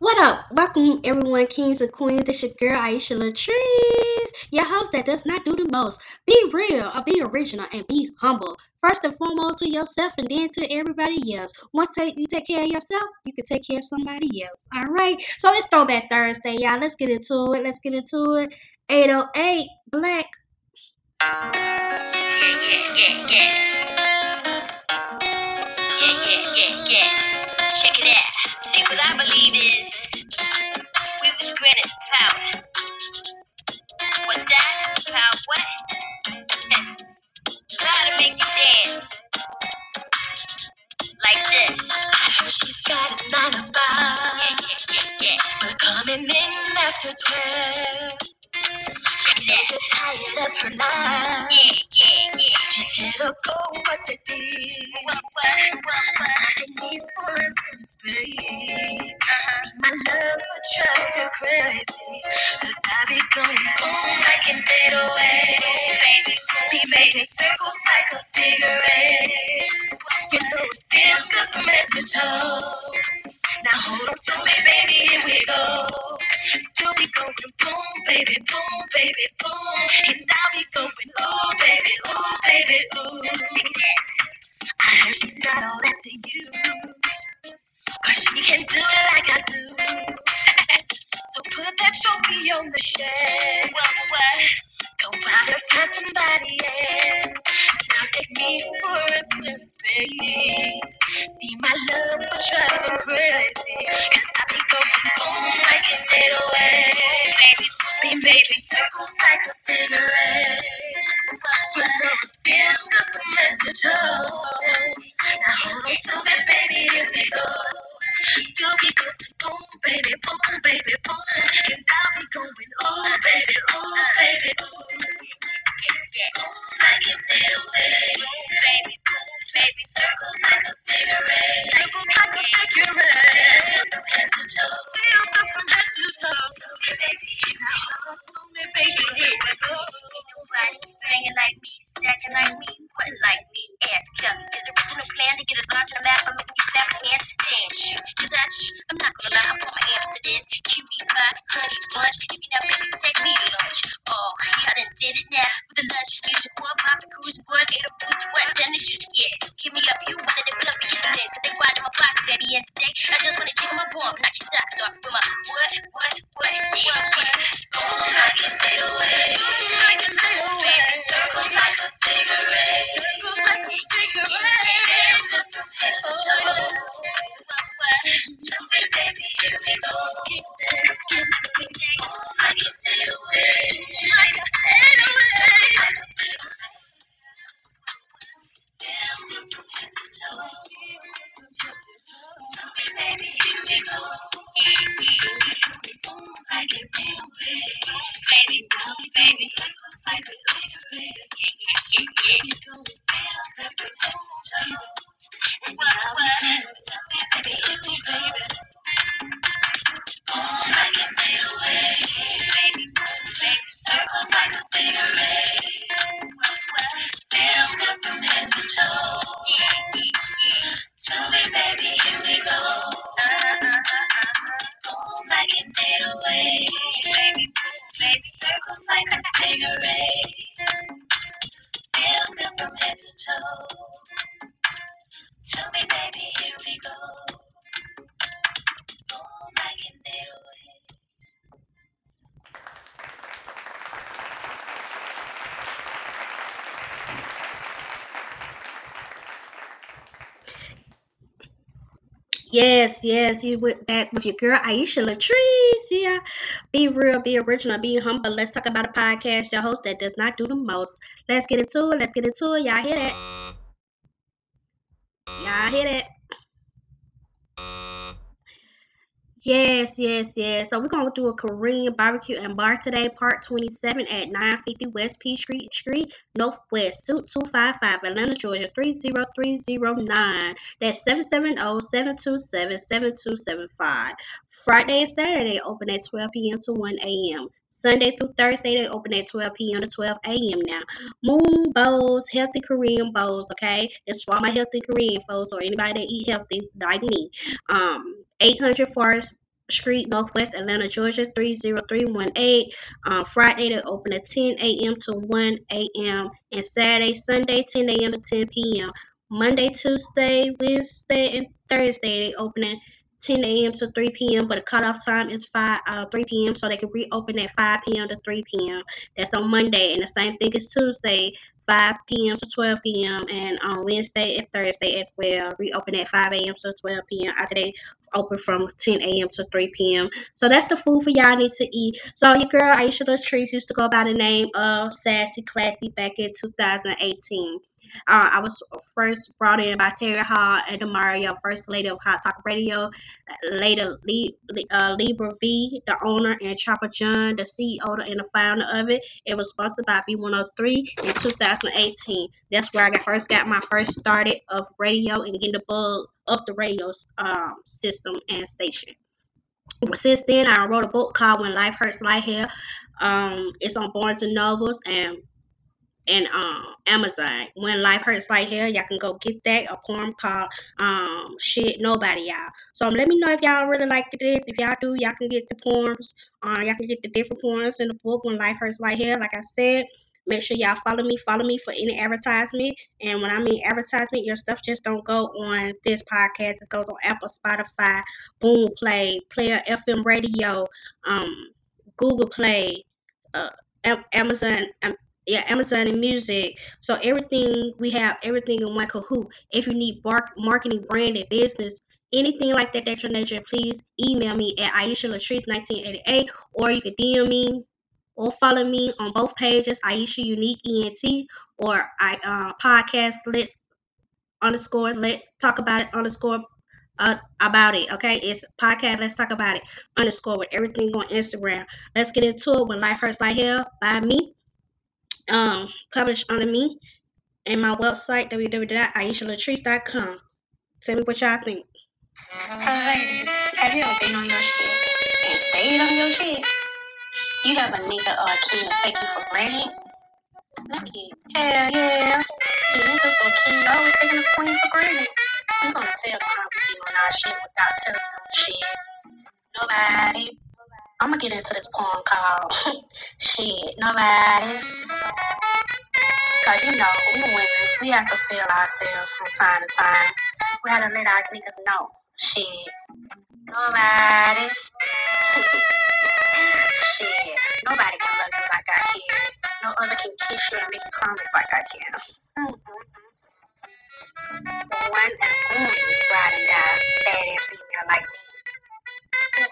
What up? Welcome everyone, kings and queens. This your girl Aisha Latrice, your host that does not do the most. Be real, or be original, and be humble. First and foremost to yourself, and then to everybody else. Once take, you take care of yourself, you can take care of somebody else. All right. So it's Throwback Thursday, y'all. Let's get into it. Let's get into it. 808 Black. Yeah, yeah, yeah, yeah. Yeah, yeah, yeah, yeah. Check it out. See, what I believe is we was granted power. What's that? Power what? Power to make you dance. Like this. She's got a nine to five, Yeah, yeah, yeah, yeah. but coming in after twelve. Check So it you're out. tired of her line. Yeah, yeah, yeah. She said, "Oh, go what they did." What, what, what, what? Me. My love drive you crazy, 'cause I be going boom like an 808. Baby, Be making circles like a figure eight. You know it feels good from head to toe. Now hold on to me, baby, here we go. You'll be going boom, baby, boom, baby, boom. And I'll be going ooh, baby, ooh, baby, ooh. I heard she's not all that to you. Cause she can do it like I do. So put that trophy on the shelf. what, what? Go out and find somebody else. Now take me for instance, baby. See my love will drive boom, baby, boy, pop, cruise, boy, ate a boost, what, ten to juice, yeah. Give me up, you wanted to fill up cause they in my pocket, baby, and today, I just wanna take my bump, knock your socks off with my what, what, what, yeah, yeah. Boom like an 808. Boom like an 808. Circles like a figure eight. Circles like a figure eight. Feels good from Tell me, baby, here we go. Boom like an 808. Yes, yes, you went back with your girl Aisha Latrice. Yeah. Be real, be original, be humble. Let's talk about a podcast, your host that does not do the most. Let's get into it. Let's get into it. Y'all hear that? Y'all hear that? Yes, yes, yes. So we're gonna do a Korean barbecue and bar today, part 27 at 950 West P Street Street, Northwest, Suite 255, Atlanta, Georgia 30309. That's 770-727-7275. Friday and Saturday open at 12 p.m. to 1 a.m. Sunday through Thursday they open at 12 p.m. to 12 a.m. now. Moon bowls, healthy Korean bowls, okay? It's for all my healthy Korean folks or anybody that eat healthy like me. Um, 800 Forest Street, Northwest Atlanta, Georgia 30318. Um, Friday they open at 10 a.m. to 1 a.m. and Saturday, Sunday 10 a.m. to 10 p.m. Monday, Tuesday, Wednesday, and Thursday they open at 10 a.m. to 3 p.m. But the cutoff time is 5 uh 3 p.m. So they can reopen at 5 p.m. to 3 p.m. That's on Monday, and the same thing is Tuesday. 5 p.m. to 12 p.m. and on Wednesday and Thursday as well. Reopen at 5 a.m. to 12 p.m. After they open from 10 a.m. to 3 p.m. So that's the food for y'all need to eat. So your girl Aisha Latrice used to go by the name of Sassy Classy back in 2018. Uh, I was first brought in by Terry Hall and Demario, first lady of Hot Talk Radio. Later, Lee, uh, Libra V, the owner, and Trapper John, the CEO and the founder of it. It was sponsored by B103 in 2018. That's where I got, first got my first started of radio and getting the bug of the radio um, system and station. Since then, I wrote a book called When Life Hurts Like Hell. Um, it's on Barnes and Nobles and and um Amazon. When life hurts like hell, y'all can go get that. A poem called um shit nobody y'all. So um, let me know if y'all really like this. If y'all do, y'all can get the poems. Um, y'all can get the different poems in the book. When life hurts like hell, like I said. Make sure y'all follow me. Follow me for any advertisement. And when I mean advertisement, your stuff just don't go on this podcast. It goes on Apple, Spotify, Boom Play, Player FM Radio, um, Google Play, uh, Amazon, um, yeah, Amazon and music. So everything we have everything in one Kahoot. If you need bar- marketing, branded business, anything like that, that your nature, please email me at Aisha Latrice 1988 or you can DM me or follow me on both pages, Aisha Unique ENT or I uh, podcast let's underscore let's talk about it underscore uh, about it. Okay, it's podcast. Let's talk about it. Underscore with everything on Instagram. Let's get into it. When life hurts like hell, by me. Um, published under me and my website www.aishalatrice.com. Tell me what y'all think. Have you ever been on your shit stayed on your shit? You have a nigga or a king take you for granted? Get hell yeah. See niggas or king always taking a queen for granted. I'm gonna tell them how we on our shit without telling them shit. Nobody. I'm gonna get into this poem called Shit, Nobody. Cause you know, we women, we have to feel ourselves from time to time. We have to let our niggas know. Shit, nobody. Shit, nobody can love you like I can. No other can kiss you and make you promise like I can. Mm-hmm. One and only ride and die badass female like me.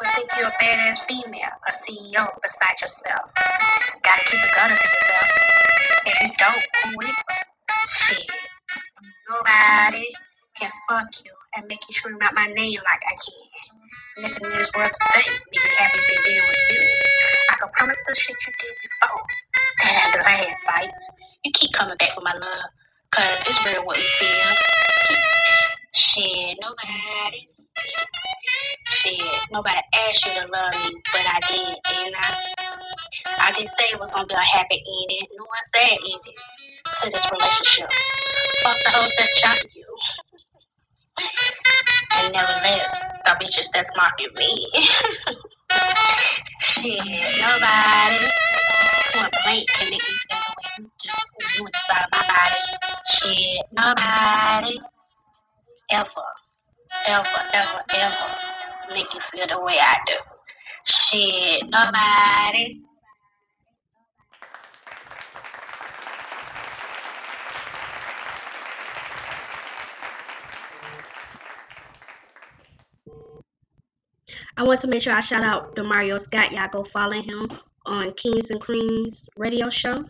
Would think you're a badass female, a CEO beside yourself? Gotta keep it gunning to yourself. Don't, will? Shit. Nobody can fuck you and make you scream out my name like I can. Listen to these words today, make me happy to be with you. I can promise the shit you did before. That the last fight. You keep coming back for my love, cause it's real what you feel. Shit, nobody. Shit, nobody asked you to love me, but I did, and I. I didn't say it was gonna be a happy ending, nor a sad to this relationship. Fuck the hoes that shot you. And nevertheless, the bitches that's mocking me. Shit, nobody. Point blank can make me feel the way you do you inside my body. Shit, nobody. Ever, ever, ever, ever make you feel the way I do. Shit, nobody. I want to make sure I shout out Demario Scott. Y'all go follow him on Kings and Queens radio show.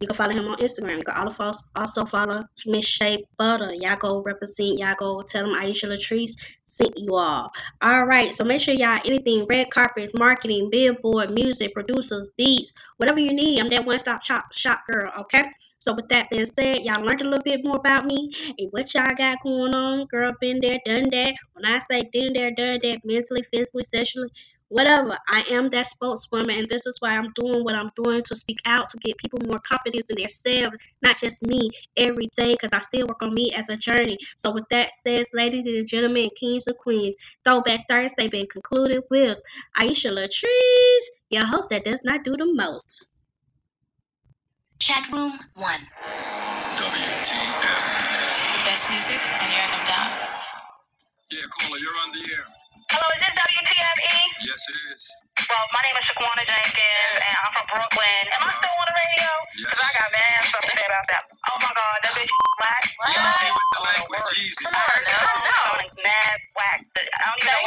You can follow him on Instagram. You can also follow Miss Shape Butter. Y'all go represent. Y'all go tell them Aisha Latrice sent you all. All right. So make sure y'all anything red carpet, marketing, billboard, music, producers, beats, whatever you need. I'm that one stop shop shop girl. Okay. So with that being said, y'all learned a little bit more about me and what y'all got going on. Girl, been there, done that. When I say been there, done that, mentally, physically, sexually, whatever. I am that spokeswoman, and this is why I'm doing what I'm doing to speak out to get people more confidence in themselves, not just me, every day, because I still work on me as a journey. So, with that said, ladies and gentlemen, kings and queens, Throwback Thursday been concluded with Aisha Latrice, your host that does not do the most. Chat room one. WTS. Best music when you're in down. Yeah, caller, you're on the air. Hello, is this WTFE? Yes, it is. Well, my name is Shaquana Jenkins, and I'm from Brooklyn. Am I still on the radio? Yes. Because I got mad stuff to say about that. Oh my God, that bitch black. Easy with the language, easy. I heard that song. Mad whack. I don't even know